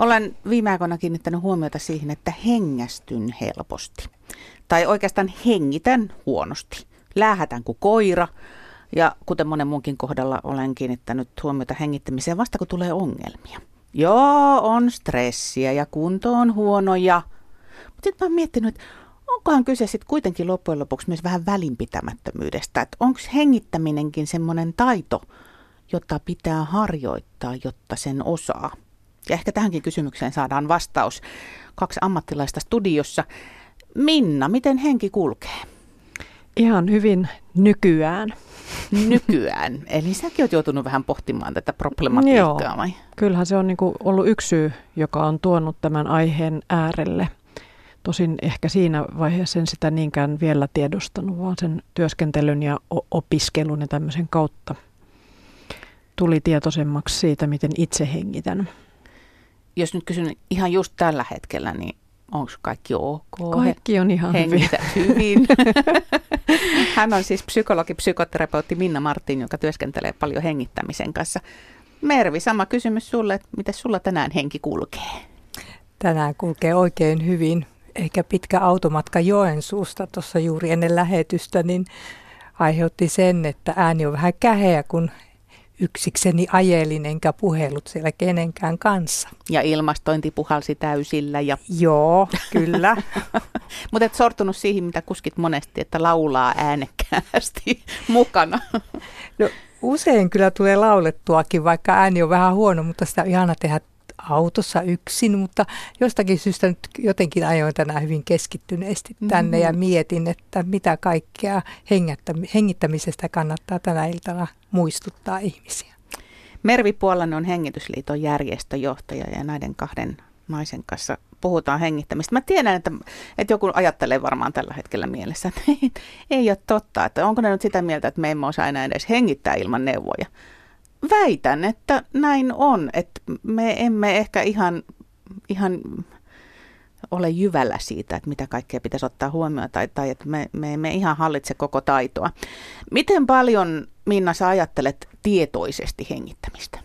Olen viime aikoina kiinnittänyt huomiota siihen, että hengästyn helposti. Tai oikeastaan hengitän huonosti. Läähätän kuin koira. Ja kuten monen muunkin kohdalla olen kiinnittänyt huomiota hengittämiseen vasta kun tulee ongelmia. Joo, on stressiä ja kunto on huono ja... Mutta sitten mä oon miettinyt, että onkohan kyse sitten kuitenkin loppujen lopuksi myös vähän välinpitämättömyydestä. Että onko hengittäminenkin semmoinen taito, jota pitää harjoittaa, jotta sen osaa? Ja ehkä tähänkin kysymykseen saadaan vastaus. Kaksi ammattilaista studiossa. Minna, miten henki kulkee? Ihan hyvin nykyään. Nykyään. Eli säkin oot joutunut vähän pohtimaan tätä problematiikkaa Joo. vai? Kyllähän se on niinku ollut yksi syy, joka on tuonut tämän aiheen äärelle. Tosin ehkä siinä vaiheessa en sitä niinkään vielä tiedostanut, vaan sen työskentelyn ja opiskelun ja tämmöisen kautta tuli tietoisemmaksi siitä, miten itse hengitän jos nyt kysyn ihan just tällä hetkellä, niin onko kaikki ok? Kaikki on ihan hyvin. hyvin. Hän on siis psykologi, psykoterapeutti Minna Martin, joka työskentelee paljon hengittämisen kanssa. Mervi, sama kysymys sulle, että miten sulla tänään henki kulkee? Tänään kulkee oikein hyvin. Ehkä pitkä automatka Joensuusta tuossa juuri ennen lähetystä, niin aiheutti sen, että ääni on vähän käheä, kun yksikseni ajelin enkä puhellut siellä kenenkään kanssa. Ja ilmastointi puhalsi täysillä. Ja... Joo, kyllä. Mutta et sortunut siihen, mitä kuskit monesti, että laulaa äänekkäästi mukana. no, usein kyllä tulee laulettuakin, vaikka ääni on vähän huono, mutta sitä on ihana tehdä autossa yksin, mutta jostakin syystä nyt jotenkin ajoin tänään hyvin keskittyneesti tänne mm-hmm. ja mietin, että mitä kaikkea hengittämisestä kannattaa tänä iltana muistuttaa ihmisiä. Mervi Puolanne on Hengitysliiton järjestöjohtaja ja näiden kahden naisen kanssa puhutaan hengittämistä. Mä tiedän, että, että joku ajattelee varmaan tällä hetkellä mielessä, että ei, ei ole totta. Että onko ne nyt sitä mieltä, että me emme osaa enää edes hengittää ilman neuvoja väitän, että näin on. Että me emme ehkä ihan, ihan ole jyvällä siitä, että mitä kaikkea pitäisi ottaa huomioon tai, tai että me, me emme ihan hallitse koko taitoa. Miten paljon, Minna, sä ajattelet tietoisesti hengittämistä?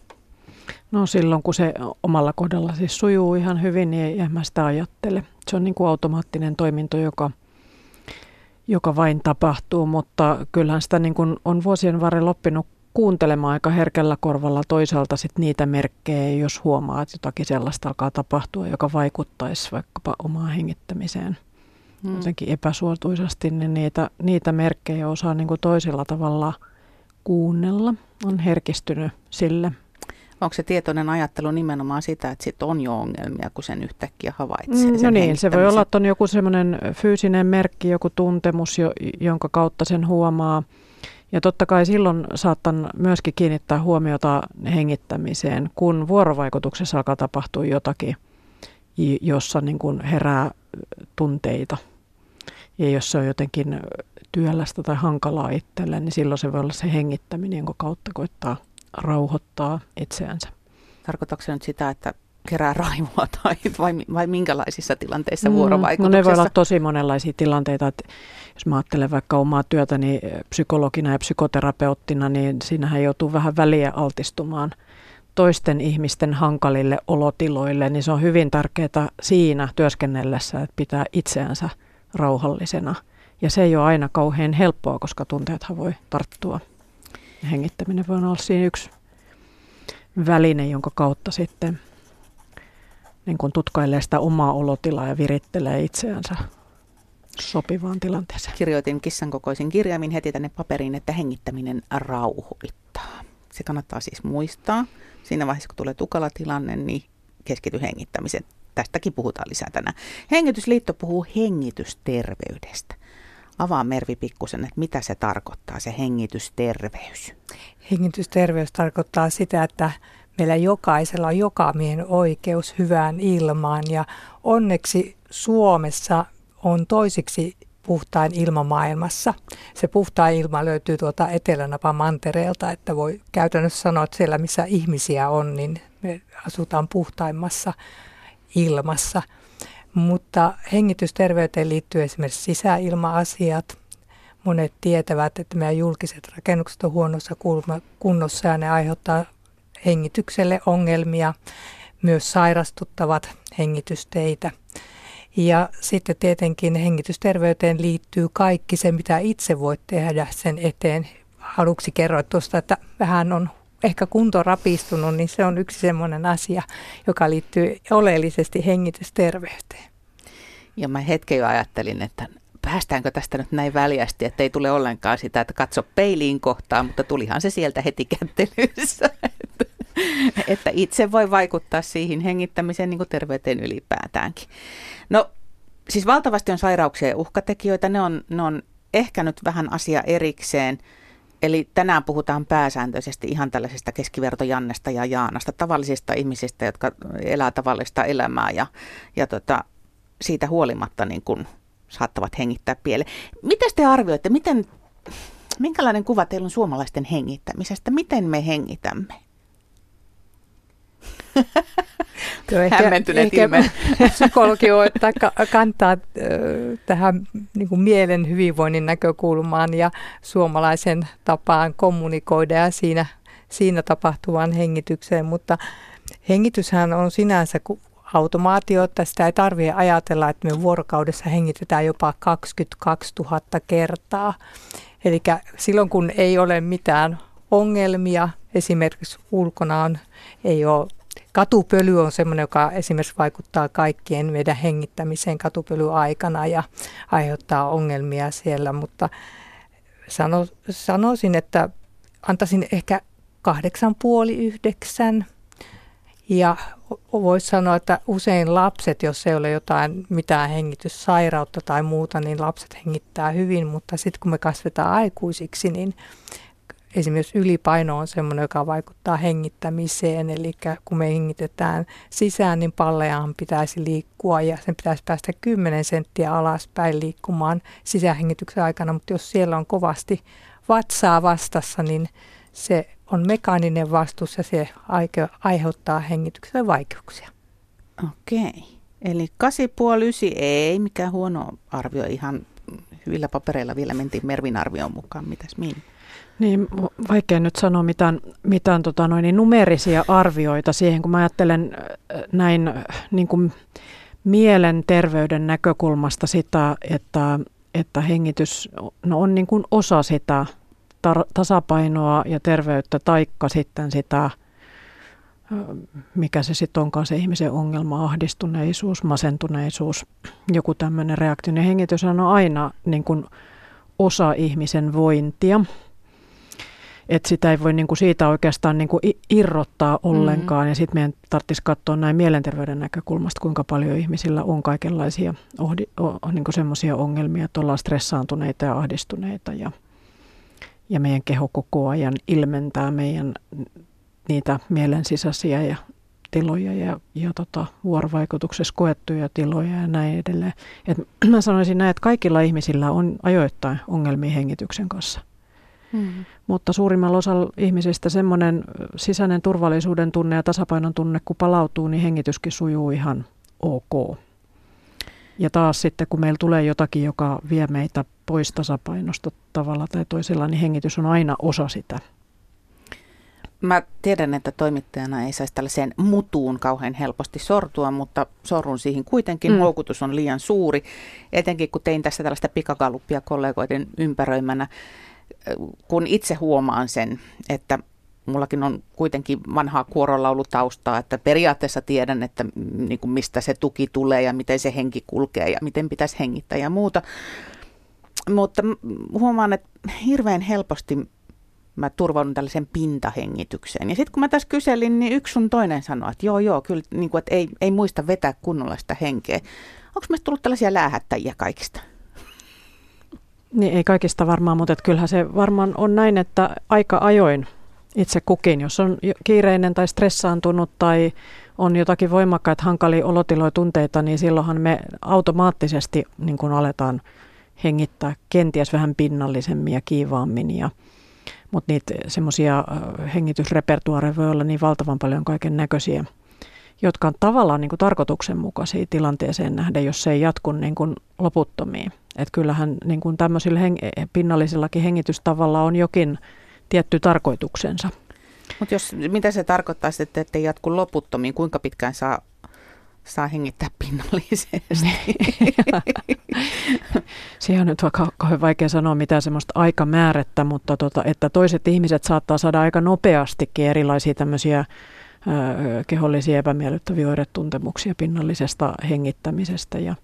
No silloin, kun se omalla kohdalla siis sujuu ihan hyvin, niin en mä sitä ajattele. Se on niin kuin automaattinen toiminto, joka, joka vain tapahtuu, mutta kyllähän sitä niin kuin on vuosien varrella oppinut kuuntelemaan aika herkällä korvalla toisaalta sit niitä merkkejä, jos huomaa, että jotakin sellaista alkaa tapahtua, joka vaikuttaisi vaikkapa omaan hengittämiseen hmm. jotenkin epäsuotuisasti, niin niitä, niitä merkkejä osaa niin kuin toisella tavalla kuunnella. On herkistynyt sille. Onko se tietoinen ajattelu nimenomaan sitä, että sit on jo ongelmia, kun sen yhtäkkiä havaitsee? Mm, no niin, se voi olla, että on joku semmoinen fyysinen merkki, joku tuntemus, jonka kautta sen huomaa – ja totta kai silloin saattan myöskin kiinnittää huomiota hengittämiseen, kun vuorovaikutuksessa alkaa tapahtua jotakin, jossa niin kuin herää tunteita. Ja jos se on jotenkin työlästä tai hankalaa itselle, niin silloin se voi olla se hengittäminen, jonka kautta koittaa rauhoittaa itseänsä. Tarkoitatko se nyt sitä, että kerää raivoa tai vai, vai minkälaisissa tilanteissa mm, vuorovaikutuksessa? No ne voi olla tosi monenlaisia tilanteita. Että jos mä ajattelen vaikka omaa työtäni psykologina ja psykoterapeuttina, niin siinähän joutuu vähän väliä altistumaan toisten ihmisten hankalille olotiloille, niin se on hyvin tärkeää siinä työskennellessä, että pitää itseänsä rauhallisena. Ja se ei ole aina kauhean helppoa, koska tunteethan voi tarttua. Hengittäminen voi olla siinä yksi väline, jonka kautta sitten niin kun tutkailee sitä omaa olotilaa ja virittelee itseänsä sopivaan tilanteeseen. Kirjoitin kissan kokoisin kirjaimin heti tänne paperiin, että hengittäminen rauhoittaa. Se kannattaa siis muistaa. Siinä vaiheessa, kun tulee tukala tilanne, niin keskity hengittämiseen. Tästäkin puhutaan lisää tänään. Hengitysliitto puhuu hengitysterveydestä. Avaa Mervi pikkusen, että mitä se tarkoittaa, se hengitysterveys. Hengitysterveys tarkoittaa sitä, että meillä jokaisella on joka miehen oikeus hyvään ilmaan ja onneksi Suomessa on toisiksi puhtain ilma maailmassa. Se puhtain ilma löytyy tuolta Etelänapan mantereelta, että voi käytännössä sanoa, että siellä missä ihmisiä on, niin me asutaan puhtaimmassa ilmassa. Mutta hengitysterveyteen liittyy esimerkiksi sisäilma-asiat. Monet tietävät, että meidän julkiset rakennukset on huonossa kunnossa ja ne aiheuttaa hengitykselle ongelmia. myös sairastuttavat hengitysteitä. Ja sitten tietenkin hengitysterveyteen liittyy kaikki se, mitä itse voit tehdä sen eteen. Aluksi kerroit tuosta, että vähän on ehkä kunto rapistunut, niin se on yksi semmoinen asia, joka liittyy oleellisesti hengitysterveyteen. Ja mä hetken jo ajattelin, että päästäänkö tästä nyt näin väljästi, että ei tule ollenkaan sitä, että katso peiliin kohtaa, mutta tulihan se sieltä heti kättelyssä, että, itse voi vaikuttaa siihen hengittämiseen niin kuin terveyteen ylipäätäänkin. No siis valtavasti on sairauksia ja uhkatekijöitä, ne on, ne on ehkä nyt vähän asia erikseen. Eli tänään puhutaan pääsääntöisesti ihan tällaisesta keskiverto Jannesta ja Jaanasta, tavallisista ihmisistä, jotka elää tavallista elämää ja, ja tota, siitä huolimatta niin kun saattavat hengittää pieleen. Miten te arvioitte, miten, minkälainen kuva teillä on suomalaisten hengittämisestä? Miten me hengitämme? Ehkä, Hämmentyneet ehkä psykologi voi ottaa kantaa tähän niin kuin mielen hyvinvoinnin näkökulmaan ja suomalaisen tapaan kommunikoida ja siinä, siinä tapahtuvaan hengitykseen, mutta hengityshän on sinänsä automaatio, että sitä ei tarvitse ajatella, että me vuorokaudessa hengitetään jopa 22 000 kertaa. Eli silloin kun ei ole mitään ongelmia, esimerkiksi ulkona on, ei ole Katupöly on sellainen, joka esimerkiksi vaikuttaa kaikkien meidän hengittämiseen katupölyaikana ja aiheuttaa ongelmia siellä, mutta sano, sanoisin, että antaisin ehkä kahdeksan puoli yhdeksän. Ja voisi sanoa, että usein lapset, jos ei ole jotain mitään hengityssairautta tai muuta, niin lapset hengittää hyvin, mutta sitten kun me kasvetaan aikuisiksi, niin esimerkiksi ylipaino on sellainen, joka vaikuttaa hengittämiseen, eli kun me hengitetään sisään, niin palleaan pitäisi liikkua ja sen pitäisi päästä 10 senttiä alaspäin liikkumaan sisähengityksen aikana, mutta jos siellä on kovasti vatsaa vastassa, niin se on mekaaninen vastus ja se aiheuttaa hengitykselle vaikeuksia. Okei. Eli 8,5 ei mikään huono arvio, ihan hyvillä papereilla vielä mentiin Mervin arvion mukaan. Mitäs Miin? Niin, vaikea nyt sanoa mitään, mitään tota noin, niin numerisia arvioita siihen, kun mä ajattelen näin niin kuin mielenterveyden näkökulmasta sitä, että, että hengitys no on niin kuin osa sitä tar- tasapainoa ja terveyttä, taikka sitten sitä, mikä se sitten onkaan se ihmisen ongelma, ahdistuneisuus, masentuneisuus, joku tämmöinen reaktio. hengitys on aina niin kuin osa ihmisen vointia että sitä ei voi niin kuin siitä oikeastaan niin kuin irrottaa ollenkaan. Mm. Ja sitten meidän tarvitsisi katsoa näin mielenterveyden näkökulmasta, kuinka paljon ihmisillä on kaikenlaisia ohdi, o, niin semmoisia ongelmia, että ollaan stressaantuneita ja ahdistuneita ja, ja meidän keho koko ajan ilmentää meidän niitä mielen sisäisiä ja tiloja ja, ja tota, vuorovaikutuksessa koettuja tiloja ja näin edelleen. Et mä sanoisin näin, että kaikilla ihmisillä on ajoittain ongelmia hengityksen kanssa – Mm. Mutta suurimmalla osalla ihmisistä semmoinen sisäinen turvallisuuden tunne ja tasapainon tunne, kun palautuu, niin hengityskin sujuu ihan ok. Ja taas sitten, kun meillä tulee jotakin, joka vie meitä pois tasapainosta tavalla tai toisella, niin hengitys on aina osa sitä. Mä tiedän, että toimittajana ei saisi tällaiseen mutuun kauhean helposti sortua, mutta sorrun siihen kuitenkin. Mm. Houkutus on liian suuri, etenkin kun tein tässä tällaista pikakaluppia kollegoiden ympäröimänä kun itse huomaan sen, että mullakin on kuitenkin vanhaa kuorolaulutaustaa, että periaatteessa tiedän, että niin kuin mistä se tuki tulee ja miten se henki kulkee ja miten pitäisi hengittää ja muuta. Mutta huomaan, että hirveän helposti mä turvaudun tällaisen pintahengitykseen. Ja sitten kun mä tässä kyselin, niin yksi sun toinen sanoi, että joo joo, kyllä niin kuin, että ei, ei muista vetää kunnolla sitä henkeä. Onko meistä tullut tällaisia läähättäjiä kaikista? Niin ei kaikista varmaan, mutta kyllähän se varmaan on näin, että aika ajoin itse kukin, jos on kiireinen tai stressaantunut tai on jotakin voimakkaita hankalia olotiloja tunteita, niin silloinhan me automaattisesti niin kuin aletaan hengittää kenties vähän pinnallisemmin ja kiivaammin. Ja, mutta niitä semmoisia hengitysrepertuaareja voi olla niin valtavan paljon kaiken näköisiä, jotka on tavallaan niin kuin tarkoituksenmukaisia tilanteeseen nähden, jos se ei jatku niin loputtomiin. Että kyllähän niin kuin tämmöisillä heng- pinnallisillakin hengitystavalla on jokin tietty tarkoituksensa. Mutta jos, mitä se tarkoittaa sitten, että ei jatku loputtomiin, kuinka pitkään saa saa hengittää pinnallisesti. Siihen on nyt vaikka kauhean vaikea sanoa mitään semmoista aikamäärettä, mutta tota, että toiset ihmiset saattaa saada aika nopeastikin erilaisia tämmöisiä kehollisia epämiellyttäviä oiretuntemuksia pinnallisesta hengittämisestä ja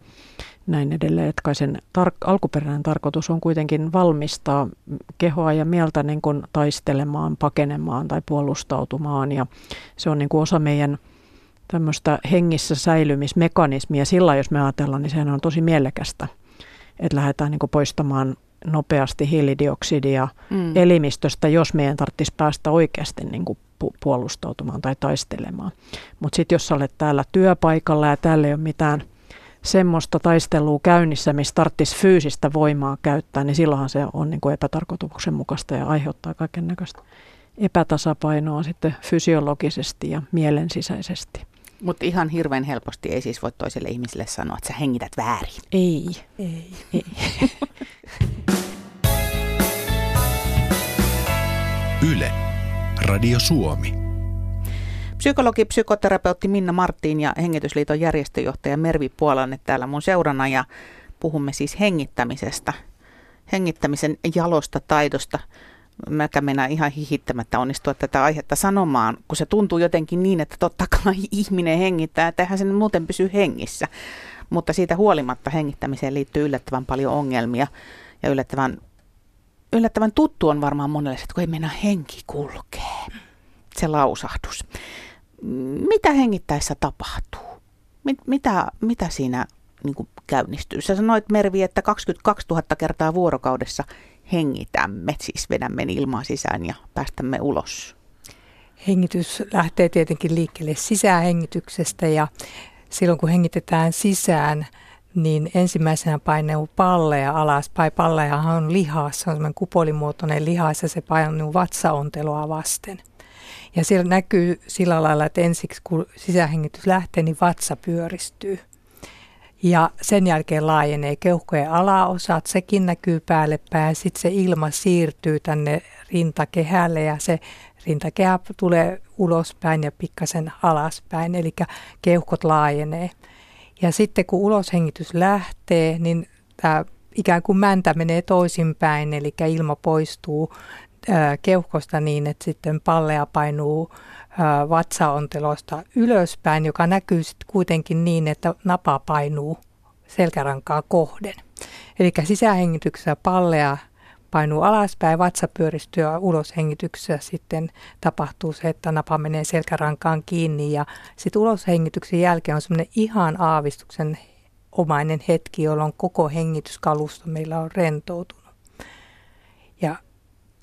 näin edelleen. Että kai sen tar- alkuperäinen tarkoitus on kuitenkin valmistaa kehoa ja mieltä niin kuin taistelemaan, pakenemaan tai puolustautumaan ja se on niin kuin osa meidän – tämmöistä hengissä säilymismekanismia. Sillä jos me ajatellaan, niin sehän on tosi mielekästä, että lähdetään niin poistamaan nopeasti hiilidioksidia mm. elimistöstä, jos meidän tarvitsisi päästä oikeasti niin kuin puolustautumaan tai taistelemaan. Mutta sitten jos olet täällä työpaikalla ja täällä ei ole mitään semmoista taistelua käynnissä, missä tarvitsisi fyysistä voimaa käyttää, niin silloinhan se on niin kuin epätarkoituksenmukaista ja aiheuttaa kaiken näköistä epätasapainoa sitten fysiologisesti ja mielensisäisesti. Mutta ihan hirveän helposti ei siis voi toiselle ihmiselle sanoa, että sä hengität väärin. Ei. Ei. ei. Yle. Radio Suomi. Psykologi, psykoterapeutti Minna Marttiin ja Hengitysliiton järjestöjohtaja Mervi Puolanne täällä mun seurana ja puhumme siis hengittämisestä, hengittämisen jalosta taidosta mäkä mennä ihan hihittämättä onnistua tätä aihetta sanomaan, kun se tuntuu jotenkin niin, että totta kai ihminen hengittää, että eihän se muuten pysy hengissä. Mutta siitä huolimatta hengittämiseen liittyy yllättävän paljon ongelmia ja yllättävän, yllättävän tuttu on varmaan monelle, että kun ei mennä henki kulkee. Se lausahdus. Mitä hengittäessä tapahtuu? Mit, mitä, mitä siinä niin käynnistyy? Sä sanoit Mervi, että 22 000 kertaa vuorokaudessa hengitämme, siis vedämme ilmaa sisään ja päästämme ulos? Hengitys lähtee tietenkin liikkeelle sisähengityksestä ja silloin kun hengitetään sisään, niin ensimmäisenä painuu palleja alaspäin. Pallejahan on lihas, se on semmoinen kupolimuotoinen lihas ja se painuu vatsaonteloa vasten. Ja siellä näkyy sillä lailla, että ensiksi kun sisähengitys lähtee, niin vatsa pyöristyy ja sen jälkeen laajenee keuhkojen alaosat, sekin näkyy päälle päin. Sitten se ilma siirtyy tänne rintakehälle ja se rintakehä tulee ulospäin ja pikkasen alaspäin, eli keuhkot laajenee. Ja sitten kun uloshengitys lähtee, niin tämä ikään kuin mäntä menee toisinpäin, eli ilma poistuu keuhkosta niin, että sitten pallea painuu vatsaontelosta ylöspäin, joka näkyy sitten kuitenkin niin, että napa painuu selkärankaa kohden. Eli sisähengityksessä pallea painuu alaspäin, vatsa pyöristyy ja uloshengityksessä sitten tapahtuu se, että napa menee selkärankaan kiinni ja sitten uloshengityksen jälkeen on semmoinen ihan aavistuksen omainen hetki, jolloin koko hengityskalusto meillä on rentoutunut.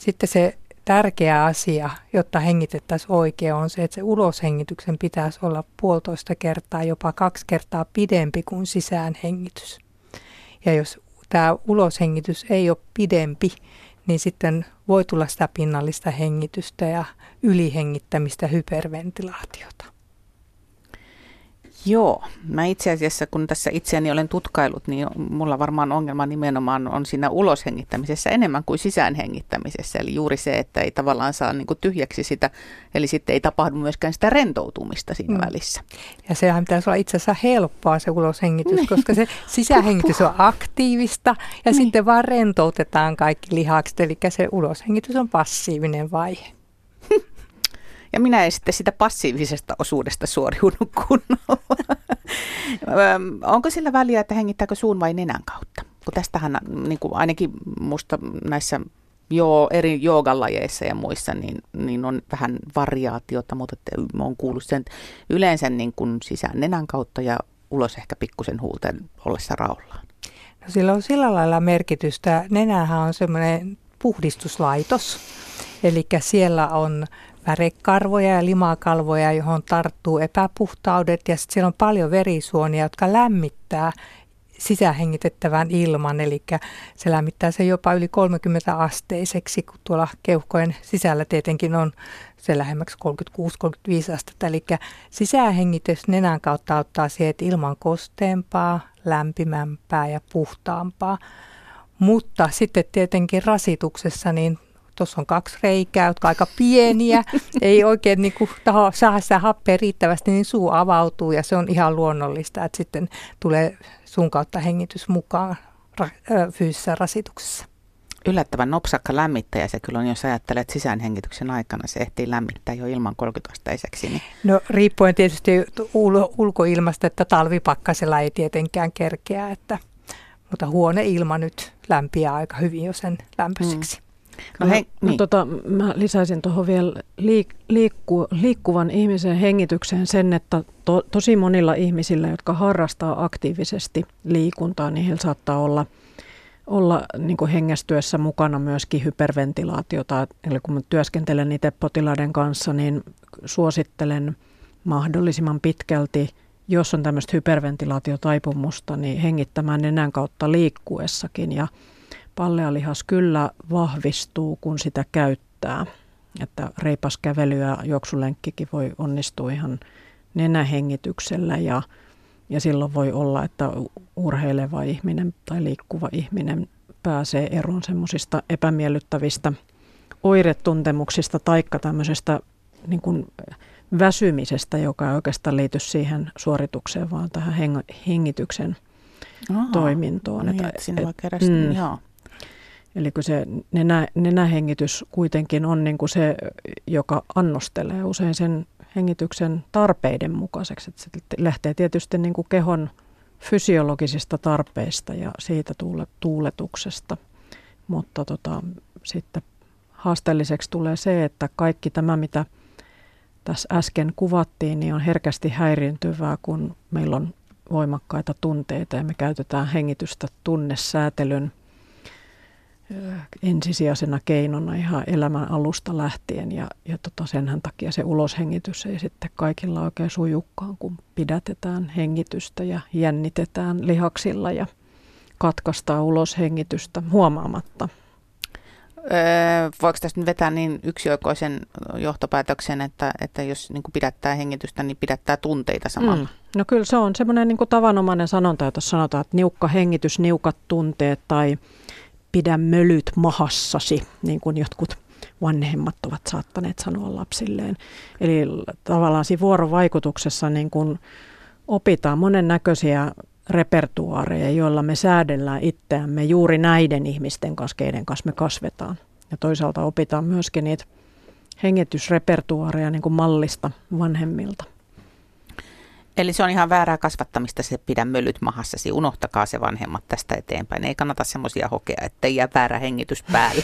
Sitten se tärkeä asia, jotta hengitettäisiin oikein, on se, että se uloshengityksen pitäisi olla puolitoista kertaa, jopa kaksi kertaa pidempi kuin sisäänhengitys. Ja jos tämä uloshengitys ei ole pidempi, niin sitten voi tulla sitä pinnallista hengitystä ja ylihengittämistä hyperventilaatiota. Joo, mä itse asiassa kun tässä itseäni olen tutkailut, niin mulla varmaan ongelma nimenomaan on siinä uloshengittämisessä enemmän kuin sisäänhengittämisessä. Eli juuri se, että ei tavallaan saa niin kuin tyhjäksi sitä, eli sitten ei tapahdu myöskään sitä rentoutumista siinä mm. välissä. Ja sehän pitäisi olla itse asiassa helppoa se uloshengitys, niin. koska se sisähengitys on aktiivista ja niin. sitten vaan rentoutetaan kaikki lihakset, eli se uloshengitys on passiivinen vaihe. Ja minä en sitten sitä passiivisesta osuudesta suoriudut kunnolla. Onko sillä väliä, että hengittääkö suun vai nenän kautta? Kun tästähän niin kuin ainakin musta näissä joo, eri joogalajeissa ja muissa, niin, niin on vähän variaatiota, mutta olen kuullut sen yleensä niin kuin sisään nenän kautta ja ulos ehkä pikkusen huulten ollessa raollaan. No sillä on sillä lailla merkitystä. Nenähän on semmoinen puhdistuslaitos, eli siellä on värekarvoja ja limakalvoja, johon tarttuu epäpuhtaudet ja sitten siellä on paljon verisuonia, jotka lämmittää sisähengitettävän ilman, eli se lämmittää se jopa yli 30 asteiseksi, kun tuolla keuhkojen sisällä tietenkin on se lähemmäksi 36-35 astetta. Eli sisähengitys nenän kautta auttaa siihen, että ilman kosteempaa, lämpimämpää ja puhtaampaa. Mutta sitten tietenkin rasituksessa niin tuossa on kaksi reikää, jotka aika pieniä, ei oikein niin kuin taho, saa sitä happea riittävästi, niin suu avautuu ja se on ihan luonnollista, että sitten tulee suun kautta hengitys mukaan ra, fyysisessä rasituksessa. Yllättävän nopsakka lämmittäjä se kyllä on, jos ajattelet sisäänhengityksen aikana, se ehtii lämmittää jo ilman 30 asteiseksi. Niin. No riippuen tietysti ul- ulkoilmasta, että talvipakkasella ei tietenkään kerkeä, että, mutta huoneilma nyt lämpiää aika hyvin jo sen lämpöiseksi. Mm. No, no, niin. tota, mä lisäisin tuohon vielä liik, liikku, liikkuvan ihmisen hengitykseen sen, että to, tosi monilla ihmisillä, jotka harrastaa aktiivisesti liikuntaa, niin heillä saattaa olla, olla niin kuin hengästyessä mukana myöskin hyperventilaatiota. Eli kun mä työskentelen itse potilaiden kanssa, niin suosittelen mahdollisimman pitkälti, jos on tämmöistä hyperventilaatiotaipumusta, niin hengittämään nenän kautta liikkuessakin ja pallealihas kyllä vahvistuu, kun sitä käyttää. Että reipas kävely ja juoksulenkkikin voi onnistua ihan nenähengityksellä ja, ja silloin voi olla, että urheileva ihminen tai liikkuva ihminen pääsee eroon semmoisista epämiellyttävistä oiretuntemuksista taikka tämmöisestä niin kuin väsymisestä, joka ei oikeastaan liity siihen suoritukseen, vaan tähän hengityksen Aha, toimintoon. Niin, että, että, et, mm, joo. Eli se nenä, nenähengitys kuitenkin on niin kuin se, joka annostelee usein sen hengityksen tarpeiden mukaiseksi. Että se lähtee tietysti niin kuin kehon fysiologisista tarpeista ja siitä tuule, tuuletuksesta. Mutta tota, sitten haasteelliseksi tulee se, että kaikki tämä, mitä tässä äsken kuvattiin, niin on herkästi häiriintyvää, kun meillä on voimakkaita tunteita ja me käytetään hengitystä tunnesäätelyn ensisijaisena keinona ihan elämän alusta lähtien ja, ja tota senhän takia se uloshengitys ei sitten kaikilla oikein sujukkaan, kun pidätetään hengitystä ja jännitetään lihaksilla ja katkaistaan uloshengitystä huomaamatta. Öö, voiko tästä nyt vetää niin yksioikoisen johtopäätöksen, että, että jos niin pidättää hengitystä, niin pidättää tunteita samalla? Mm. No kyllä se on semmoinen niin tavanomainen sanonta, että sanotaan, että niukka hengitys, niukat tunteet tai pidä mölyt mahassasi, niin kuin jotkut vanhemmat ovat saattaneet sanoa lapsilleen. Eli tavallaan siinä vuorovaikutuksessa niin kuin opitaan monennäköisiä repertuaareja, joilla me säädellään itseämme juuri näiden ihmisten kanssa, keiden kanssa me kasvetaan. Ja toisaalta opitaan myöskin niitä hengitysrepertuaareja niin kuin mallista vanhemmilta. Eli se on ihan väärää kasvattamista se pidä mölyt mahassasi. Unohtakaa se vanhemmat tästä eteenpäin. Ei kannata semmoisia hokea, että jää väärä hengitys päälle.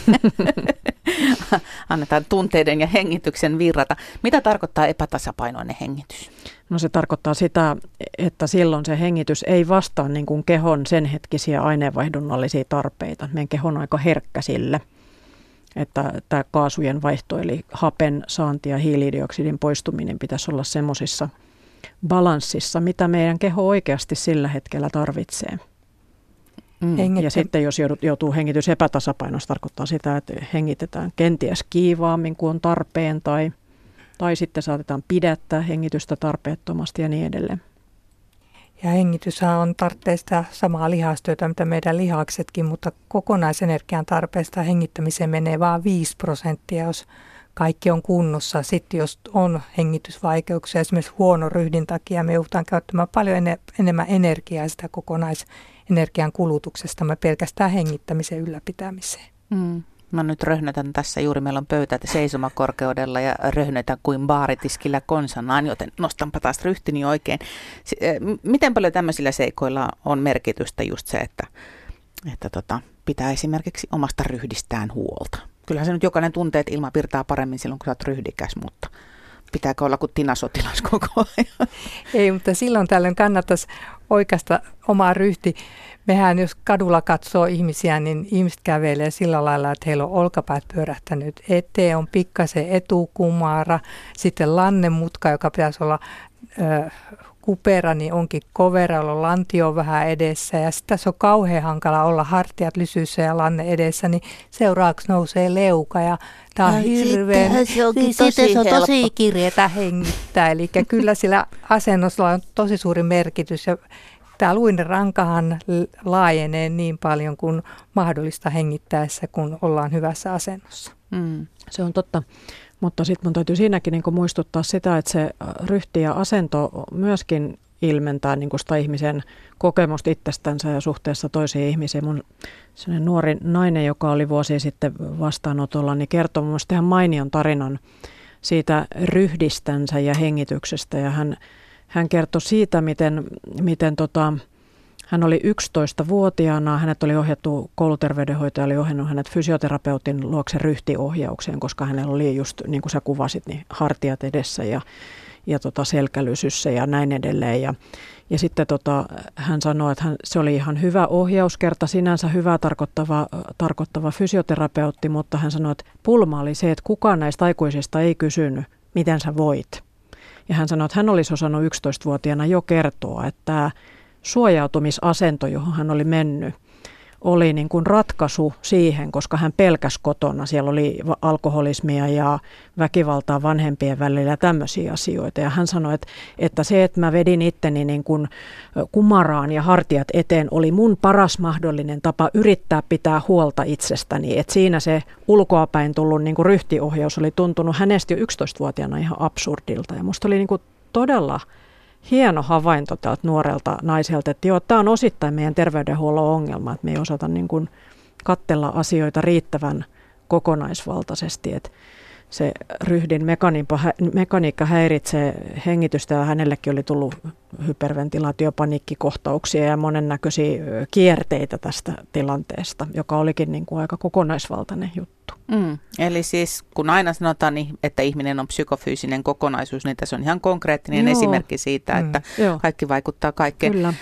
Annetaan tunteiden ja hengityksen virrata. Mitä tarkoittaa epätasapainoinen hengitys? No se tarkoittaa sitä, että silloin se hengitys ei vastaa niin kuin kehon sen hetkisiä aineenvaihdunnallisia tarpeita. Meidän keho on aika herkkä sille, että tämä kaasujen vaihto eli hapen saanti ja hiilidioksidin poistuminen pitäisi olla semmoisissa – balanssissa, mitä meidän keho oikeasti sillä hetkellä tarvitsee. Mm. Ja sitten jos joutuu hengitys epätasapainossa, tarkoittaa sitä, että hengitetään kenties kiivaammin kuin on tarpeen tai, tai sitten saatetaan pidättää hengitystä tarpeettomasti ja niin edelleen. Ja hengitys on tarpeesta samaa lihastyötä, mitä meidän lihaksetkin, mutta kokonaisenergian tarpeesta hengittämiseen menee vain 5 prosenttia, jos kaikki on kunnossa. Sitten jos on hengitysvaikeuksia, esimerkiksi huono ryhdin takia, me joudutaan käyttämään paljon enemmän energiaa sitä kokonaisenergian kulutuksesta, me pelkästään hengittämisen ylläpitämiseen. Mm. Mä nyt röhnötän tässä, juuri meillä on pöytä seisomakorkeudella ja röhnötän kuin baaritiskillä konsanaan, joten nostanpa taas ryhtini oikein. Eh, miten paljon tämmöisillä seikoilla on merkitystä just se, että, että tota, pitää esimerkiksi omasta ryhdistään huolta? Kyllähän se nyt jokainen tuntee, että ilma virtaa paremmin silloin, kun sä oot ryhdikäs, mutta pitääkö olla kuin tinasotilas koko ajan? Ei, mutta silloin tällöin kannattaisi oikeasta omaa ryhti. Mehän jos kadulla katsoo ihmisiä, niin ihmiset kävelee sillä lailla, että heillä on olkapäät pyörähtänyt eteen, on pikkasen etukumara, sitten lannemutka, joka pitäisi olla kupera, niin onkin kovera, on lantio vähän edessä ja sitten tässä on kauhean hankala olla hartiat lysyissä ja lanne edessä, niin seuraavaksi nousee leuka ja tämä on hirveän, se, onkin niin, tosi se on tosi kirjetä hengittää, eli kyllä sillä asennossa on tosi suuri merkitys ja tämä luinen rankahan laajenee niin paljon kuin mahdollista hengittäessä, kun ollaan hyvässä asennossa. Mm. Se on totta. Mutta sitten mun täytyy siinäkin niin muistuttaa sitä, että se ryhti ja asento myöskin ilmentää niin sitä ihmisen kokemusta itsestänsä ja suhteessa toisiin ihmisiin. Mun nuori nainen, joka oli vuosi sitten vastaanotolla, niin kertoi mun ihan mainion tarinan siitä ryhdistänsä ja hengityksestä. Ja hän, hän kertoi siitä, miten, miten tota, hän oli 11-vuotiaana, hänet oli ohjattu, kouluterveydenhoitaja oli ohjannut hänet fysioterapeutin luokse ryhtiohjaukseen, koska hänellä oli just, niin kuin sä kuvasit, niin hartiat edessä ja, ja tota selkälysyssä ja näin edelleen. Ja, ja sitten tota, hän sanoi, että hän, se oli ihan hyvä ohjauskerta, sinänsä hyvä tarkoittava, tarkoittava fysioterapeutti, mutta hän sanoi, että pulma oli se, että kukaan näistä aikuisista ei kysynyt, miten sä voit. Ja hän sanoi, että hän olisi osannut 11-vuotiaana jo kertoa, että suojautumisasento, johon hän oli mennyt, oli niin kuin ratkaisu siihen, koska hän pelkäsi kotona. Siellä oli alkoholismia ja väkivaltaa vanhempien välillä ja tämmöisiä asioita. Ja hän sanoi, että, että se, että mä vedin itteni niin kuin kumaraan ja hartiat eteen, oli mun paras mahdollinen tapa yrittää pitää huolta itsestäni. Että siinä se ulkoapäin tullut niin kuin ryhtiohjaus oli tuntunut hänestä jo 11-vuotiaana ihan absurdilta. Ja musta oli niin kuin todella hieno havainto tältä nuorelta naiselta, että joo, tämä on osittain meidän terveydenhuollon ongelma, että me ei osata niin kuin kattella asioita riittävän kokonaisvaltaisesti, että se ryhdin mekaniikka häiritsee hengitystä ja hänellekin oli tullut hyperventilaatiopaniikkikohtauksia ja monennäköisiä kierteitä tästä tilanteesta, joka olikin niin kuin aika kokonaisvaltainen juttu. Mm, eli siis kun aina sanotaan, niin, että ihminen on psykofyysinen kokonaisuus, niin tässä on ihan konkreettinen Joo. esimerkki siitä, mm. että mm, kaikki vaikuttaa kaikkeen. Kyllä. Öö,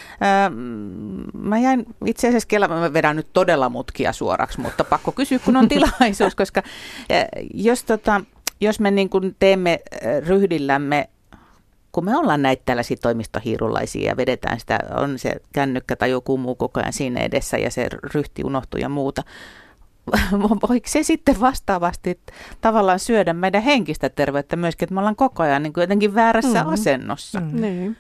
mä jäin itse asiassa kela, mä vedän nyt todella mutkia suoraksi, mutta pakko kysyä, kun on tilaisuus, koska jos, tota, jos me niin kuin teemme ryhdillämme kun me ollaan näitä tällaisia toimistohiirulaisia ja vedetään sitä, on se kännykkä tai joku muu koko ajan siinä edessä ja se ryhti unohtuu ja muuta, voiko se sitten vastaavasti tavallaan syödä meidän henkistä terveyttä myöskin, että me ollaan koko ajan niin kuin jotenkin väärässä mm. asennossa. Mm. Niin.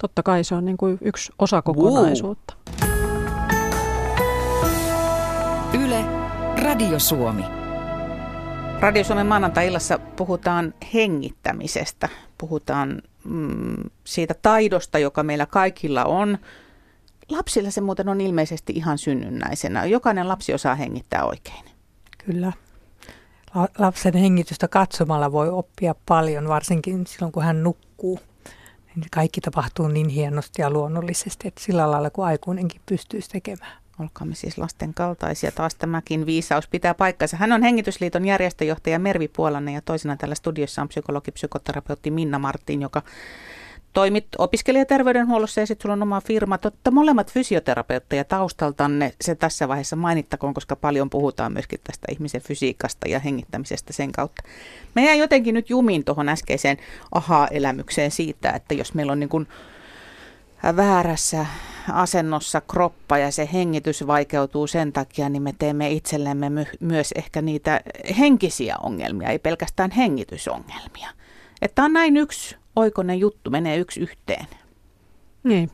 Totta kai se on niin kuin yksi osa kokonaisuutta. Yle, Radio Suomi. Radio Suomen maanantai-illassa puhutaan hengittämisestä. Puhutaan mm, siitä taidosta, joka meillä kaikilla on. Lapsilla se muuten on ilmeisesti ihan synnynnäisenä. Jokainen lapsi osaa hengittää oikein. Kyllä. Lapsen hengitystä katsomalla voi oppia paljon, varsinkin silloin kun hän nukkuu. Niin kaikki tapahtuu niin hienosti ja luonnollisesti, että sillä lailla kuin aikuinenkin pystyisi tekemään. Olkaamme siis lasten kaltaisia. Taas tämäkin viisaus pitää paikkansa. Hän on Hengitysliiton järjestöjohtaja Mervi Puolanne ja toisena tällä studiossa on psykologi, psykoterapeutti Minna Martin, joka toimit opiskelijaterveydenhuollossa ja sitten sulla on oma firma. Totta molemmat fysioterapeutteja taustaltanne, se tässä vaiheessa mainittakoon, koska paljon puhutaan myöskin tästä ihmisen fysiikasta ja hengittämisestä sen kautta. Me jää jotenkin nyt jumiin tuohon äskeiseen aha-elämykseen siitä, että jos meillä on niin kuin väärässä asennossa kroppa ja se hengitys vaikeutuu sen takia, niin me teemme itsellemme my- myös ehkä niitä henkisiä ongelmia, ei pelkästään hengitysongelmia. Että on näin yksi oikonen juttu, menee yksi yhteen. Niin,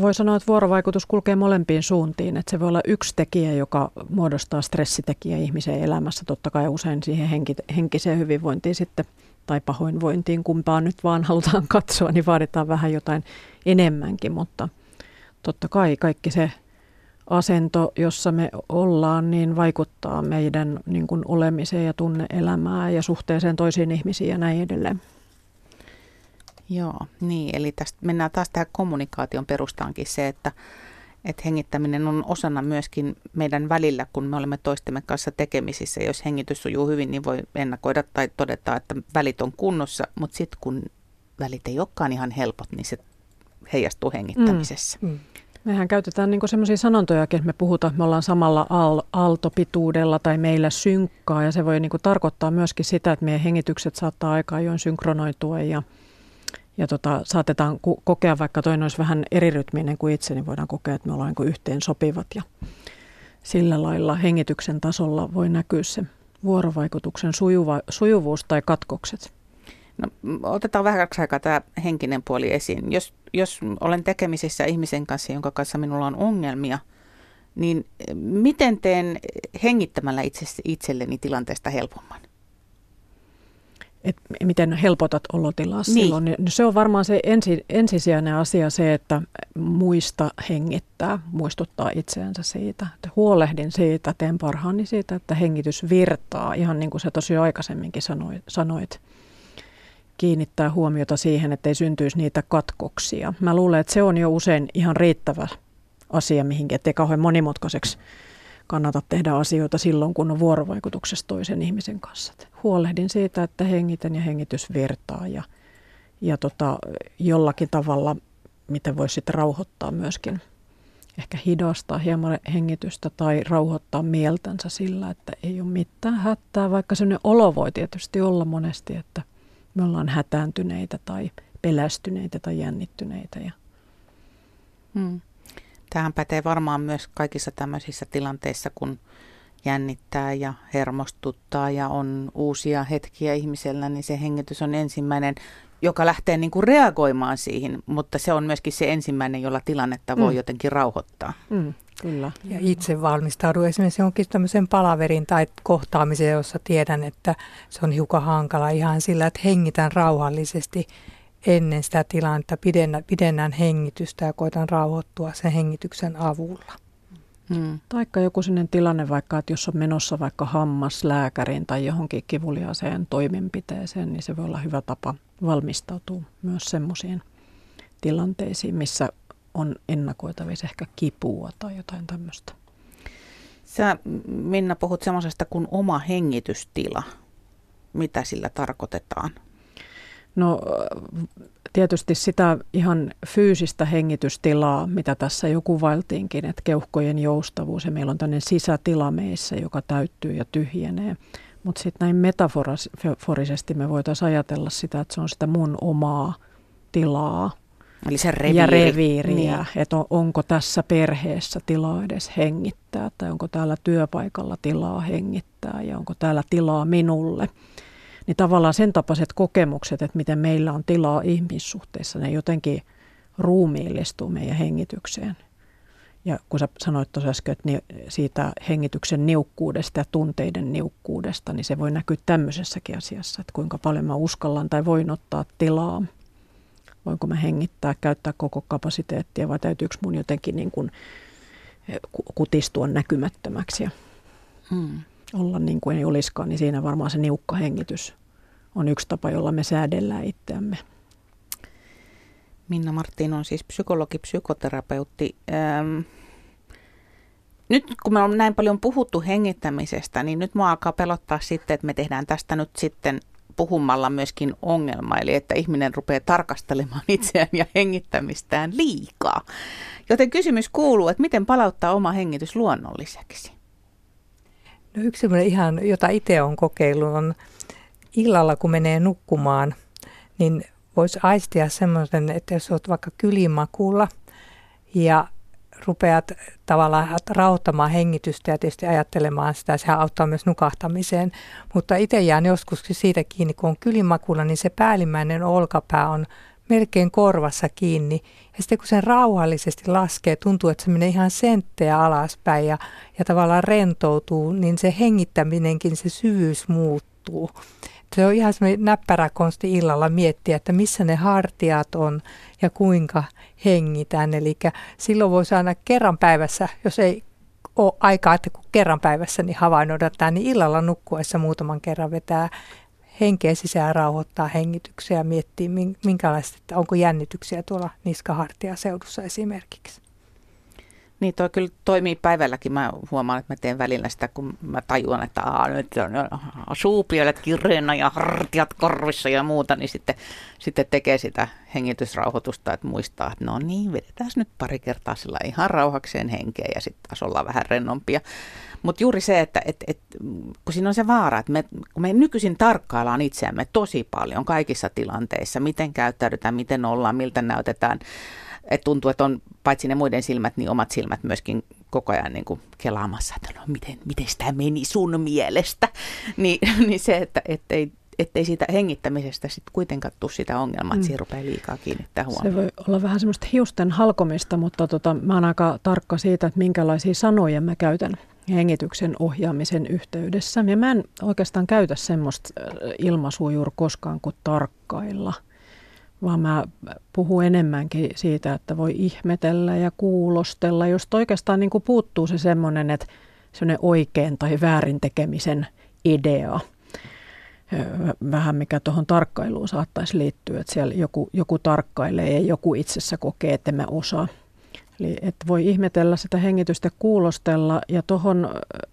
voi sanoa, että vuorovaikutus kulkee molempiin suuntiin. Että se voi olla yksi tekijä, joka muodostaa stressitekijä ihmisen elämässä. Totta kai usein siihen henki, henkiseen hyvinvointiin sitten tai pahoinvointiin, kumpaa nyt vaan halutaan katsoa, niin vaaditaan vähän jotain enemmänkin, mutta totta kai kaikki se asento, jossa me ollaan, niin vaikuttaa meidän niin kuin olemiseen ja tunneelämään ja suhteeseen toisiin ihmisiin ja näin edelleen. Joo, niin, eli tästä mennään taas tähän kommunikaation perustaankin se, että, että hengittäminen on osana myöskin meidän välillä, kun me olemme toistemme kanssa tekemisissä. Jos hengitys sujuu hyvin, niin voi ennakoida tai todeta, että välit on kunnossa, mutta sitten kun välit ei olekaan ihan helpot, niin se heijastuu hengittämisessä. Mm. Mm. Mehän käytetään niin semmoisia sanontojakin, että me puhutaan, että me ollaan samalla al- aaltopituudella tai meillä synkkaa. Ja se voi niin tarkoittaa myöskin sitä, että meidän hengitykset saattaa aika ajoin synkronoitua ja – ja tota, saatetaan kokea, vaikka toinen olisi vähän rytminen kuin itse, niin voidaan kokea, että me ollaan niin yhteen sopivat ja sillä lailla hengityksen tasolla voi näkyä se vuorovaikutuksen sujuva, sujuvuus tai katkokset. No, otetaan vähän aikaa tämä henkinen puoli esiin. Jos, jos olen tekemisissä ihmisen kanssa, jonka kanssa minulla on ongelmia, niin miten teen hengittämällä itse, itselleni tilanteesta helpomman? Et miten helpotat olotilaa niin. silloin. Niin se on varmaan se ensi, ensisijainen asia se, että muista hengittää, muistuttaa itseänsä siitä. Että huolehdin siitä, teen parhaani siitä, että hengitys virtaa, ihan niin kuin sä tosi aikaisemminkin sanoit. sanoit kiinnittää huomiota siihen, että ei syntyisi niitä katkoksia. Mä luulen, että se on jo usein ihan riittävä asia mihinkin, ettei kauhean monimutkaiseksi kannata tehdä asioita silloin, kun on vuorovaikutuksessa toisen ihmisen kanssa. Huolehdin siitä, että hengitän ja hengitys virtaa ja, ja tota, jollakin tavalla, miten voisi sitten rauhoittaa myöskin, ehkä hidastaa hieman hengitystä tai rauhoittaa mieltänsä sillä, että ei ole mitään hätää, vaikka sellainen olo voi tietysti olla monesti, että me ollaan hätääntyneitä tai pelästyneitä tai jännittyneitä. Ja... Hmm. Tähän pätee varmaan myös kaikissa tämmöisissä tilanteissa, kun jännittää ja hermostuttaa ja on uusia hetkiä ihmisellä, niin se hengitys on ensimmäinen, joka lähtee niin kuin reagoimaan siihen, mutta se on myöskin se ensimmäinen, jolla tilannetta voi mm. jotenkin rauhoittaa. Mm, kyllä. Ja itse valmistaudun esimerkiksi jonkin tämmöisen palaverin tai kohtaamiseen, jossa tiedän, että se on hiukan hankala ihan sillä, että hengitän rauhallisesti ennen sitä tilannetta, pidennän, pidennän hengitystä ja koitan rauhoittua sen hengityksen avulla. Hmm. Taikka joku sellainen tilanne vaikka, että jos on menossa vaikka hammaslääkäriin tai johonkin kivuliaaseen toimenpiteeseen, niin se voi olla hyvä tapa valmistautua myös semmoisiin tilanteisiin, missä on ennakoitavissa ehkä kipua tai jotain tämmöistä. Sä Minna puhut semmoisesta kuin oma hengitystila. Mitä sillä tarkoitetaan? No tietysti sitä ihan fyysistä hengitystilaa, mitä tässä jo kuvailtiinkin, että keuhkojen joustavuus ja meillä on tämmöinen sisätila meissä, joka täyttyy ja tyhjenee. Mutta sitten näin metaforisesti me voitaisiin ajatella sitä, että se on sitä mun omaa tilaa. Eli se reviiri. Ja reviiriä, niin. että on, onko tässä perheessä tilaa edes hengittää tai onko täällä työpaikalla tilaa hengittää ja onko täällä tilaa minulle niin tavallaan sen tapaiset kokemukset, että miten meillä on tilaa ihmissuhteissa, ne jotenkin ruumiillistuu meidän hengitykseen. Ja kun sä sanoit tuossa äsken, että siitä hengityksen niukkuudesta ja tunteiden niukkuudesta, niin se voi näkyä tämmöisessäkin asiassa, että kuinka paljon mä uskallan tai voin ottaa tilaa. Voinko mä hengittää, käyttää koko kapasiteettia vai täytyykö mun jotenkin niin kuin eh, kutistua näkymättömäksi ja hmm olla niin kuin ei olisikaan, niin siinä varmaan se niukka hengitys on yksi tapa, jolla me säädellään itseämme. Minna Martin on siis psykologi, psykoterapeutti. Ähm, nyt kun me on näin paljon puhuttu hengittämisestä, niin nyt mua alkaa pelottaa sitten, että me tehdään tästä nyt sitten puhumalla myöskin ongelma, eli että ihminen rupeaa tarkastelemaan itseään ja hengittämistään liikaa. Joten kysymys kuuluu, että miten palauttaa oma hengitys luonnolliseksi? No yksi sellainen ihan, jota itse olen kokeillut, on illalla kun menee nukkumaan, niin voisi aistia semmoisen, että jos olet vaikka kylimakulla ja rupeat tavallaan rauhoittamaan hengitystä ja tietysti ajattelemaan sitä, sehän auttaa myös nukahtamiseen. Mutta itse jään joskus siitä kiinni, kun on kylimakulla, niin se päällimmäinen olkapää on melkein korvassa kiinni. Ja sitten kun sen rauhallisesti laskee, tuntuu, että se menee ihan senttejä alaspäin ja, ja tavallaan rentoutuu, niin se hengittäminenkin, se syvyys muuttuu. Se on ihan semmoinen näppärä konsti illalla miettiä, että missä ne hartiat on ja kuinka hengitään. Eli silloin voisi aina kerran päivässä, jos ei ole aikaa, että kun kerran päivässä niin havainnoidaan, niin illalla nukkuessa muutaman kerran vetää henkeä sisään rauhoittaa hengityksiä ja miettiä, minkälaista, että onko jännityksiä tuolla niskahartia seudussa esimerkiksi. Niin, toi kyllä toimii päivälläkin. Mä huomaan, että mä teen välillä sitä, kun mä tajuan, että aa, nyt on suupielet kireänä ja hartiat korvissa ja muuta, niin sitten, sitten tekee sitä hengitysrauhoitusta, että muistaa, että no niin, vedetään nyt pari kertaa sillä ihan rauhakseen henkeä ja sitten taas ollaan vähän rennompia. Mutta juuri se, että et, et, kun siinä on se vaara, että me, kun me nykyisin tarkkaillaan itseämme tosi paljon kaikissa tilanteissa, miten käyttäydytään, miten ollaan, miltä näytetään, että tuntuu, että on paitsi ne muiden silmät, niin omat silmät myöskin koko ajan niin kuin kelaamassa, että no miten, miten sitä meni sun mielestä. Niin, niin se, että, ei, ettei siitä hengittämisestä sitten kuitenkaan tule sitä ongelmaa, että mm. siihen rupeaa liikaa kiinnittää huomioon. Se voi olla vähän semmoista hiusten halkomista, mutta tota, mä oon aika tarkka siitä, että minkälaisia sanoja mä käytän hengityksen ohjaamisen yhteydessä. Ja mä en oikeastaan käytä semmoista ilmaisua juuri koskaan kuin tarkkailla, vaan mä puhun enemmänkin siitä, että voi ihmetellä ja kuulostella, josta oikeastaan niin kuin puuttuu se semmoinen, että semmoinen oikein tai väärin tekemisen idea. Vähän mikä tuohon tarkkailuun saattaisi liittyä, että siellä joku, joku tarkkailee ja joku itsessä kokee, että mä osaa. Eli että voi ihmetellä sitä hengitystä kuulostella ja tuohon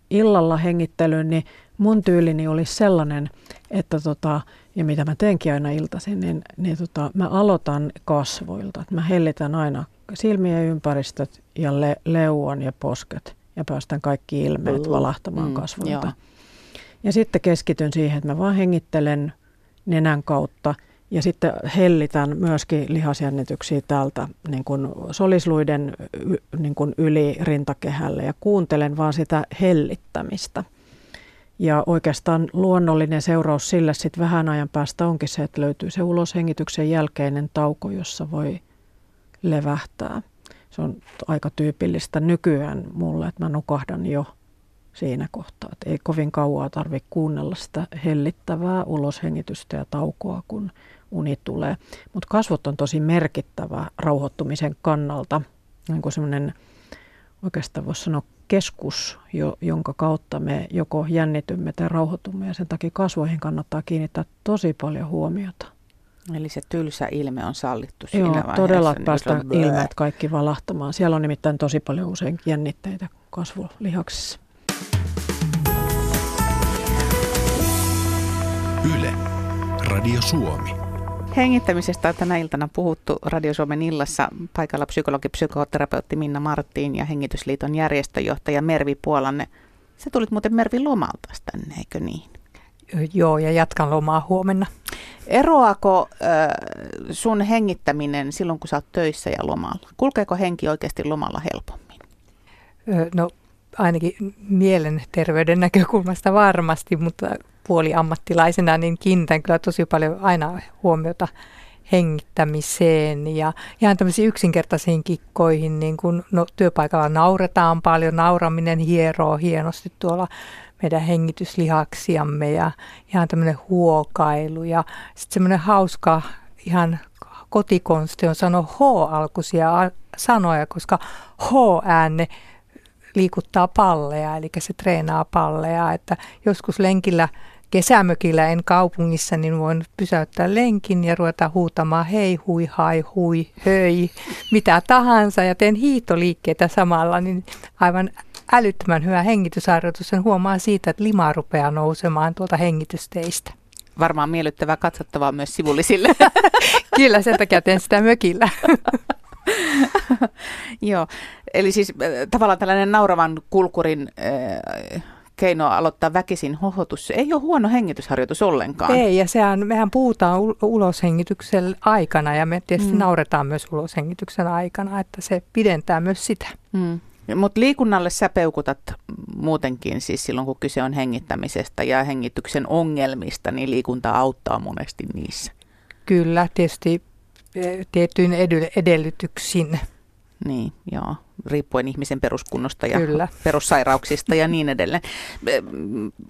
illalla hengittelyyn, niin mun tyylini olisi sellainen, että tota, ja mitä mä teenkin aina iltaisin, niin, niin tota, mä aloitan kasvoilta. Mä hellitän aina silmien ympäristöt ja le, leuan ja posket ja päästän kaikki ilmeet valahtamaan mm, kasvoilta. Joo. Ja sitten keskityn siihen, että mä vaan hengittelen nenän kautta ja sitten hellitän myöskin lihasjännityksiä täältä niin kuin solisluiden niin kuin yli rintakehälle ja kuuntelen vaan sitä hellittämistä. Ja oikeastaan luonnollinen seuraus sille sitten vähän ajan päästä onkin se, että löytyy se uloshengityksen jälkeinen tauko, jossa voi levähtää. Se on aika tyypillistä nykyään mulle, että mä nukahdan jo siinä kohtaa. Että ei kovin kauaa tarvitse kuunnella sitä hellittävää uloshengitystä ja taukoa, kun uni tulee. Mutta kasvot on tosi merkittävä rauhoittumisen kannalta. Niin kuin semmoinen oikeastaan voisi sanoa keskus, jo, jonka kautta me joko jännitymme tai rauhoitumme ja sen takia kasvoihin kannattaa kiinnittää tosi paljon huomiota. Eli se tylsä ilme on sallittu siinä Joo, vaiheessa. todella niin päästä ilmeet kaikki valahtamaan. Siellä on nimittäin tosi paljon usein jännitteitä kasvulihaksissa. Yle, Radio Suomi. Hengittämisestä on tänä iltana puhuttu Radio Suomen illassa paikalla psykologi, psykoterapeutti Minna Marttiin ja Hengitysliiton järjestöjohtaja Mervi Puolanne. Se tulit muuten Mervi lomalta tänne, eikö niin? Joo, ja jatkan lomaa huomenna. Eroako äh, sun hengittäminen silloin, kun sä oot töissä ja lomalla? Kulkeeko henki oikeasti lomalla helpommin? No ainakin mielenterveyden näkökulmasta varmasti, mutta puoliammattilaisena niin kiinnitän kyllä tosi paljon aina huomiota hengittämiseen ja ihan tämmöisiin yksinkertaisiin kikkoihin, niin kun no, työpaikalla nauretaan paljon, nauraminen hieroo hienosti tuolla meidän hengityslihaksiamme ja ihan tämmöinen huokailu ja sitten semmoinen hauska ihan kotikonsti on sanoa H-alkuisia sanoja, koska H-äänne liikuttaa palleja, eli se treenaa palleja, että joskus lenkillä kesämökillä en kaupungissa, niin voin pysäyttää lenkin ja ruveta huutamaan hei, hui, hai, hui, höi, mitä tahansa ja teen hiihtoliikkeitä samalla, niin aivan älyttömän hyvä hengitysharjoitus. Sen huomaa siitä, että lima rupeaa nousemaan tuolta hengitysteistä. Varmaan miellyttävää katsottavaa myös sivullisille. Kyllä, sen takia teen sitä mökillä. Joo, eli siis äh, tavallaan tällainen nauravan kulkurin äh, keino aloittaa väkisin hohotus. Se ei ole huono hengitysharjoitus ollenkaan. Ei, ja sehän, mehän puhutaan uloshengityksen aikana ja me tietysti mm. nauretaan myös uloshengityksen aikana, että se pidentää myös sitä. Mm. Mutta liikunnalle sä peukutat muutenkin, siis silloin kun kyse on hengittämisestä ja hengityksen ongelmista, niin liikunta auttaa monesti niissä. Kyllä, tietysti tietyin edellytyksin. Niin, joo, riippuen ihmisen peruskunnosta ja Kyllä. perussairauksista ja niin edelleen.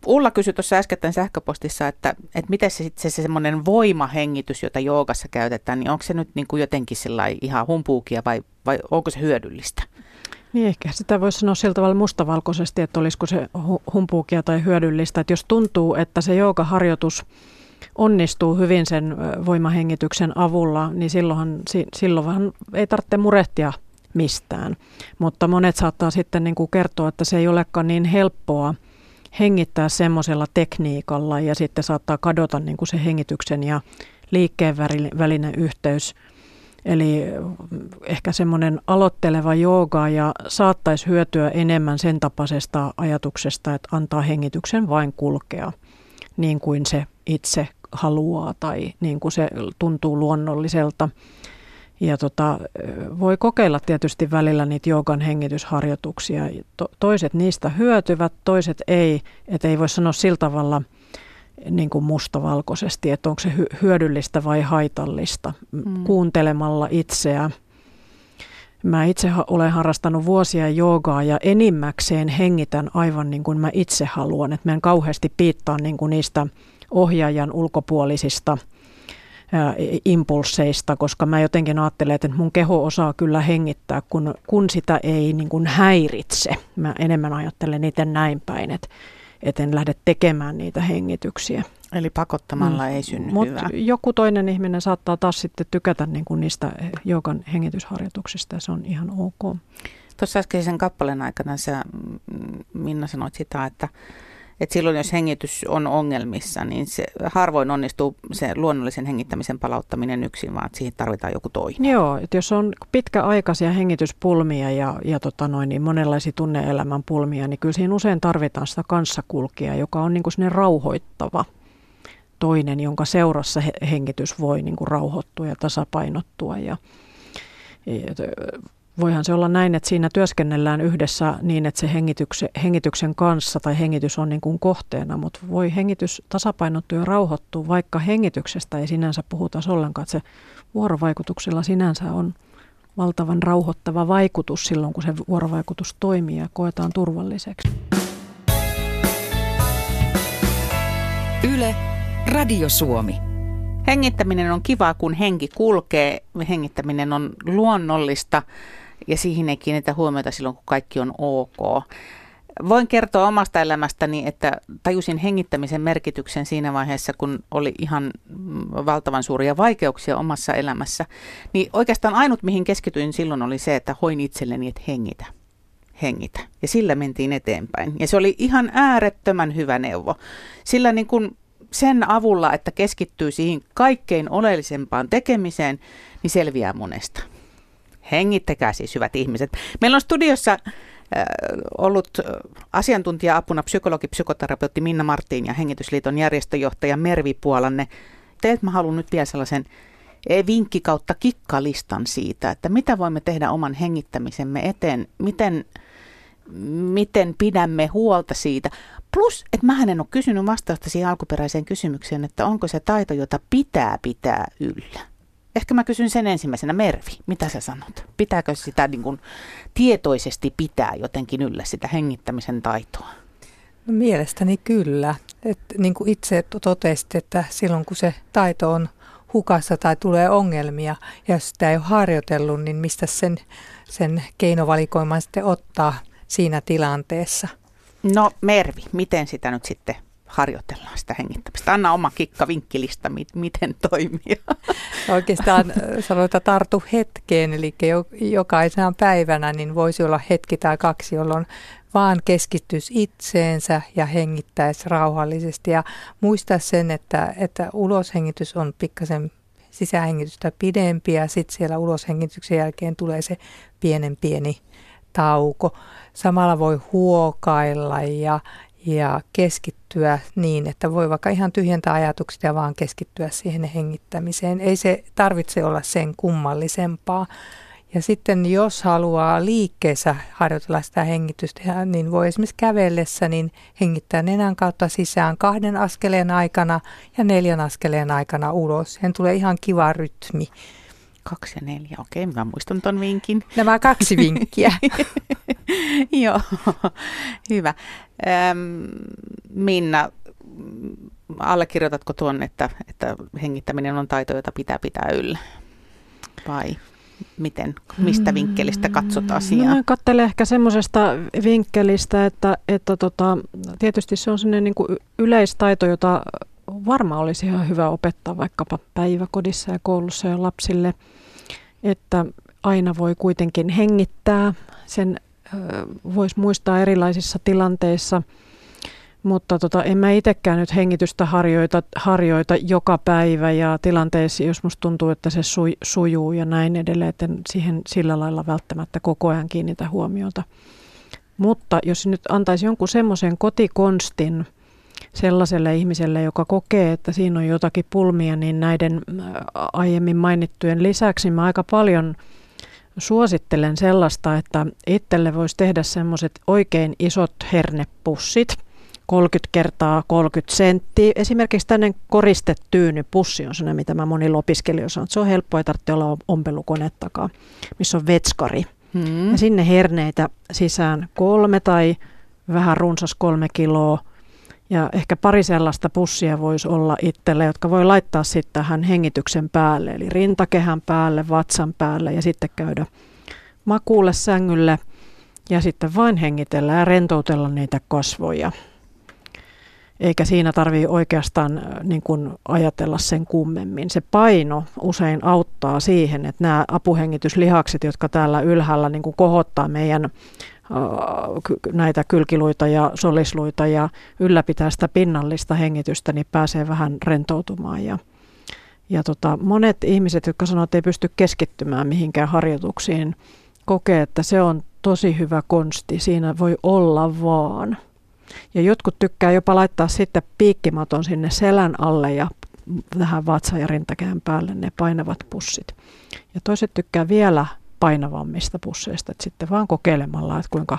Ulla kysyi tuossa äsken sähköpostissa, että, että miten se, se, se semmoinen voimahengitys, jota joogassa käytetään, niin onko se nyt niin kuin jotenkin ihan humpuukia vai, vai onko se hyödyllistä? Niin ehkä sitä voisi sanoa sillä tavalla mustavalkoisesti, että olisiko se humpuukia tai hyödyllistä. Että jos tuntuu, että se joogaharjoitus onnistuu hyvin sen voimahengityksen avulla, niin silloinhan, silloin vähän ei tarvitse murehtia mistään. Mutta monet saattaa sitten niin kuin kertoa, että se ei olekaan niin helppoa hengittää semmoisella tekniikalla ja sitten saattaa kadota niin kuin se hengityksen ja liikkeen välinen yhteys. Eli ehkä semmoinen aloitteleva jooga ja saattaisi hyötyä enemmän sen tapaisesta ajatuksesta, että antaa hengityksen vain kulkea niin kuin se itse haluaa tai niin kuin se tuntuu luonnolliselta. Ja tota, voi kokeilla tietysti välillä niitä joogan hengitysharjoituksia. To, toiset niistä hyötyvät, toiset ei. Että ei voi sanoa sillä tavalla niin kuin mustavalkoisesti, että onko se hyödyllistä vai haitallista. Mm. Kuuntelemalla itseä. Mä itse olen harrastanut vuosia joogaa ja enimmäkseen hengitän aivan niin kuin mä itse haluan. Että mä en kauheasti piittaa niin kuin niistä ohjaajan ulkopuolisista impulseista, koska mä jotenkin ajattelen, että mun keho osaa kyllä hengittää, kun, kun sitä ei niin kuin häiritse. Mä enemmän ajattelen niitä näin päin, että et en lähde tekemään niitä hengityksiä. Eli pakottamalla mm. ei synny Mut hyvää. joku toinen ihminen saattaa taas sitten tykätä niin kuin niistä joukan hengitysharjoituksista ja se on ihan ok. Tuossa äskeisen kappaleen aikana sä, Minna sanoit sitä, että, että silloin jos hengitys on ongelmissa, niin se harvoin onnistuu se luonnollisen hengittämisen palauttaminen yksin, vaan siihen tarvitaan joku toinen. Joo, että jos on pitkäaikaisia hengityspulmia ja, ja tota noin, niin monenlaisia tunneelämän pulmia, niin kyllä siinä usein tarvitaan sitä kanssakulkijaa, joka on niin kuin rauhoittava toinen, jonka seurassa hengitys voi niin kuin rauhoittua ja tasapainottua. Ja, voihan se olla näin, että siinä työskennellään yhdessä niin, että se hengityksen, hengityksen kanssa tai hengitys on niin kuin kohteena, mutta voi hengitys tasapainottua ja rauhoittua, vaikka hengityksestä ei sinänsä puhuta ollenkaan, että se vuorovaikutuksella sinänsä on valtavan rauhoittava vaikutus silloin, kun se vuorovaikutus toimii ja koetaan turvalliseksi. Yle Radio Suomi. Hengittäminen on kiva, kun henki kulkee. Hengittäminen on luonnollista ja siihen ei kiinnitä huomiota silloin, kun kaikki on ok. Voin kertoa omasta elämästäni, että tajusin hengittämisen merkityksen siinä vaiheessa, kun oli ihan valtavan suuria vaikeuksia omassa elämässä. Niin oikeastaan ainut, mihin keskityin silloin, oli se, että hoin itselleni, että hengitä. Hengitä. Ja sillä mentiin eteenpäin. Ja se oli ihan äärettömän hyvä neuvo. Sillä niin kun sen avulla, että keskittyy siihen kaikkein oleellisempaan tekemiseen, niin selviää monesta. Hengittäkää siis, hyvät ihmiset. Meillä on studiossa äh, ollut asiantuntija-apuna psykologi, psykoterapeutti Minna Martin ja Hengitysliiton järjestöjohtaja Mervi Puolanne. Teet mä haluan nyt vielä sellaisen e, vinkki kautta kikkalistan siitä, että mitä voimme tehdä oman hengittämisemme eteen, miten, miten pidämme huolta siitä. Plus, että mä en ole kysynyt vastausta siihen alkuperäiseen kysymykseen, että onko se taito, jota pitää pitää yllä. Ehkä mä kysyn sen ensimmäisenä. Mervi, mitä sä sanot? Pitääkö sitä niin kuin tietoisesti pitää jotenkin yllä sitä hengittämisen taitoa? No mielestäni kyllä. Et niin kuin itse totesit, että silloin kun se taito on hukassa tai tulee ongelmia, ja jos sitä ei ole harjoitellut, niin mistä sen, sen keinovalikoiman sitten ottaa siinä tilanteessa – No Mervi, miten sitä nyt sitten harjoitellaan sitä hengittämistä? Anna oma kikka vinkkilista, miten toimia. Oikeastaan sanotaan tartu hetkeen, eli jokaisena päivänä niin voisi olla hetki tai kaksi, jolloin vaan keskittyisi itseensä ja hengittäisi rauhallisesti. Ja muistaa sen, että, että uloshengitys on pikkasen sisähengitystä pidempi ja sitten siellä uloshengityksen jälkeen tulee se pienen pieni tauko. Samalla voi huokailla ja, ja keskittyä niin, että voi vaikka ihan tyhjentää ajatuksia ja vaan keskittyä siihen hengittämiseen. Ei se tarvitse olla sen kummallisempaa. Ja sitten jos haluaa liikkeessä harjoitella sitä hengitystä, niin voi esimerkiksi kävellessä niin hengittää nenän kautta sisään kahden askeleen aikana ja neljän askeleen aikana ulos. Sen tulee ihan kiva rytmi. Kaksi ja neljä, okei, mä muistan ton vinkin. Nämä kaksi vinkkiä. Joo, hyvä. Ähm, Minna, allekirjoitatko tuon, että, että hengittäminen on taito, jota pitää pitää yllä? Vai miten, mistä vinkkelistä katsot asiaa? No, katselen ehkä semmoisesta vinkkelistä, että, että tota, tietysti se on sellainen niin kuin yleistaito, jota varmaan olisi ihan hyvä opettaa vaikkapa päiväkodissa ja koulussa ja lapsille, että aina voi kuitenkin hengittää. Sen voisi muistaa erilaisissa tilanteissa, mutta tota, en mä itsekään nyt hengitystä harjoita, harjoita joka päivä ja tilanteessa, jos musta tuntuu, että se su, sujuu ja näin edelleen, että siihen sillä lailla välttämättä koko ajan kiinnitä huomiota. Mutta jos nyt antaisi jonkun semmoisen kotikonstin, sellaiselle ihmiselle, joka kokee, että siinä on jotakin pulmia, niin näiden aiemmin mainittujen lisäksi mä aika paljon suosittelen sellaista, että itselle voisi tehdä semmoiset oikein isot hernepussit, 30 kertaa 30 senttiä. Esimerkiksi tänne koristetyynypussi on sellainen, mitä mä monilla opiskelijoilla sanon, että se on helppo, ei tarvitse olla ompelukonettakaan, missä on vetskari. Hmm. Ja sinne herneitä sisään kolme tai vähän runsas kolme kiloa. Ja ehkä pari sellaista pussia voisi olla itselle, jotka voi laittaa sitten tähän hengityksen päälle, eli rintakehän päälle, vatsan päälle ja sitten käydä makuulle sängylle ja sitten vain hengitellä ja rentoutella niitä kasvoja eikä siinä tarvitse oikeastaan äh, niin kuin ajatella sen kummemmin. Se paino usein auttaa siihen, että nämä apuhengityslihakset, jotka täällä ylhäällä niin kuin kohottaa meidän äh, näitä kylkiluita ja solisluita ja ylläpitää sitä pinnallista hengitystä, niin pääsee vähän rentoutumaan. Ja, ja tota, monet ihmiset, jotka sanoo, että ei pysty keskittymään mihinkään harjoituksiin, kokee, että se on tosi hyvä konsti. Siinä voi olla vaan. Ja jotkut tykkää jopa laittaa sitten piikkimaton sinne selän alle ja tähän vatsa- ja rintakään päälle ne painavat pussit. Ja toiset tykkää vielä painavammista pusseista, että sitten vaan kokeilemalla, että kuinka,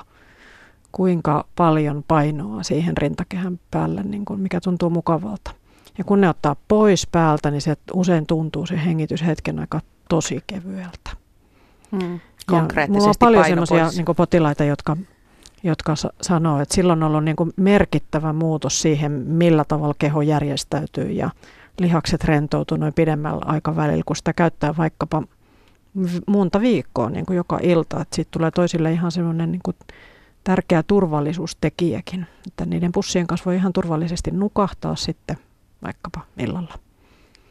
kuinka paljon painoa siihen rintakehän päälle, niin kuin mikä tuntuu mukavalta. Ja kun ne ottaa pois päältä, niin se usein tuntuu se hengitys hetken aika tosi kevyeltä. Mm, konkreettisesti mulla on paljon sellaisia niin potilaita, jotka jotka sanoo, että silloin on ollut niin kuin merkittävä muutos siihen, millä tavalla keho järjestäytyy ja lihakset rentoutuu noin pidemmällä aikavälillä, kun sitä käyttää vaikkapa monta viikkoa niin kuin joka ilta. Siitä tulee toisille ihan semmoinen niin tärkeä turvallisuustekijäkin, että niiden pussien kanssa voi ihan turvallisesti nukahtaa sitten vaikkapa illalla.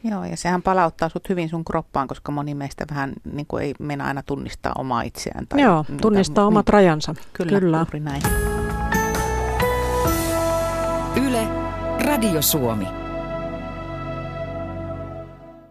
Joo, ja sehän palauttaa sut hyvin sun kroppaan, koska moni meistä vähän niin kuin ei mennä aina tunnistaa omaa itseään. Tai Joo, tunnistaa omat niin, rajansa. Kyllä, Kyllä. juuri näin. Yle, Radio Suomi.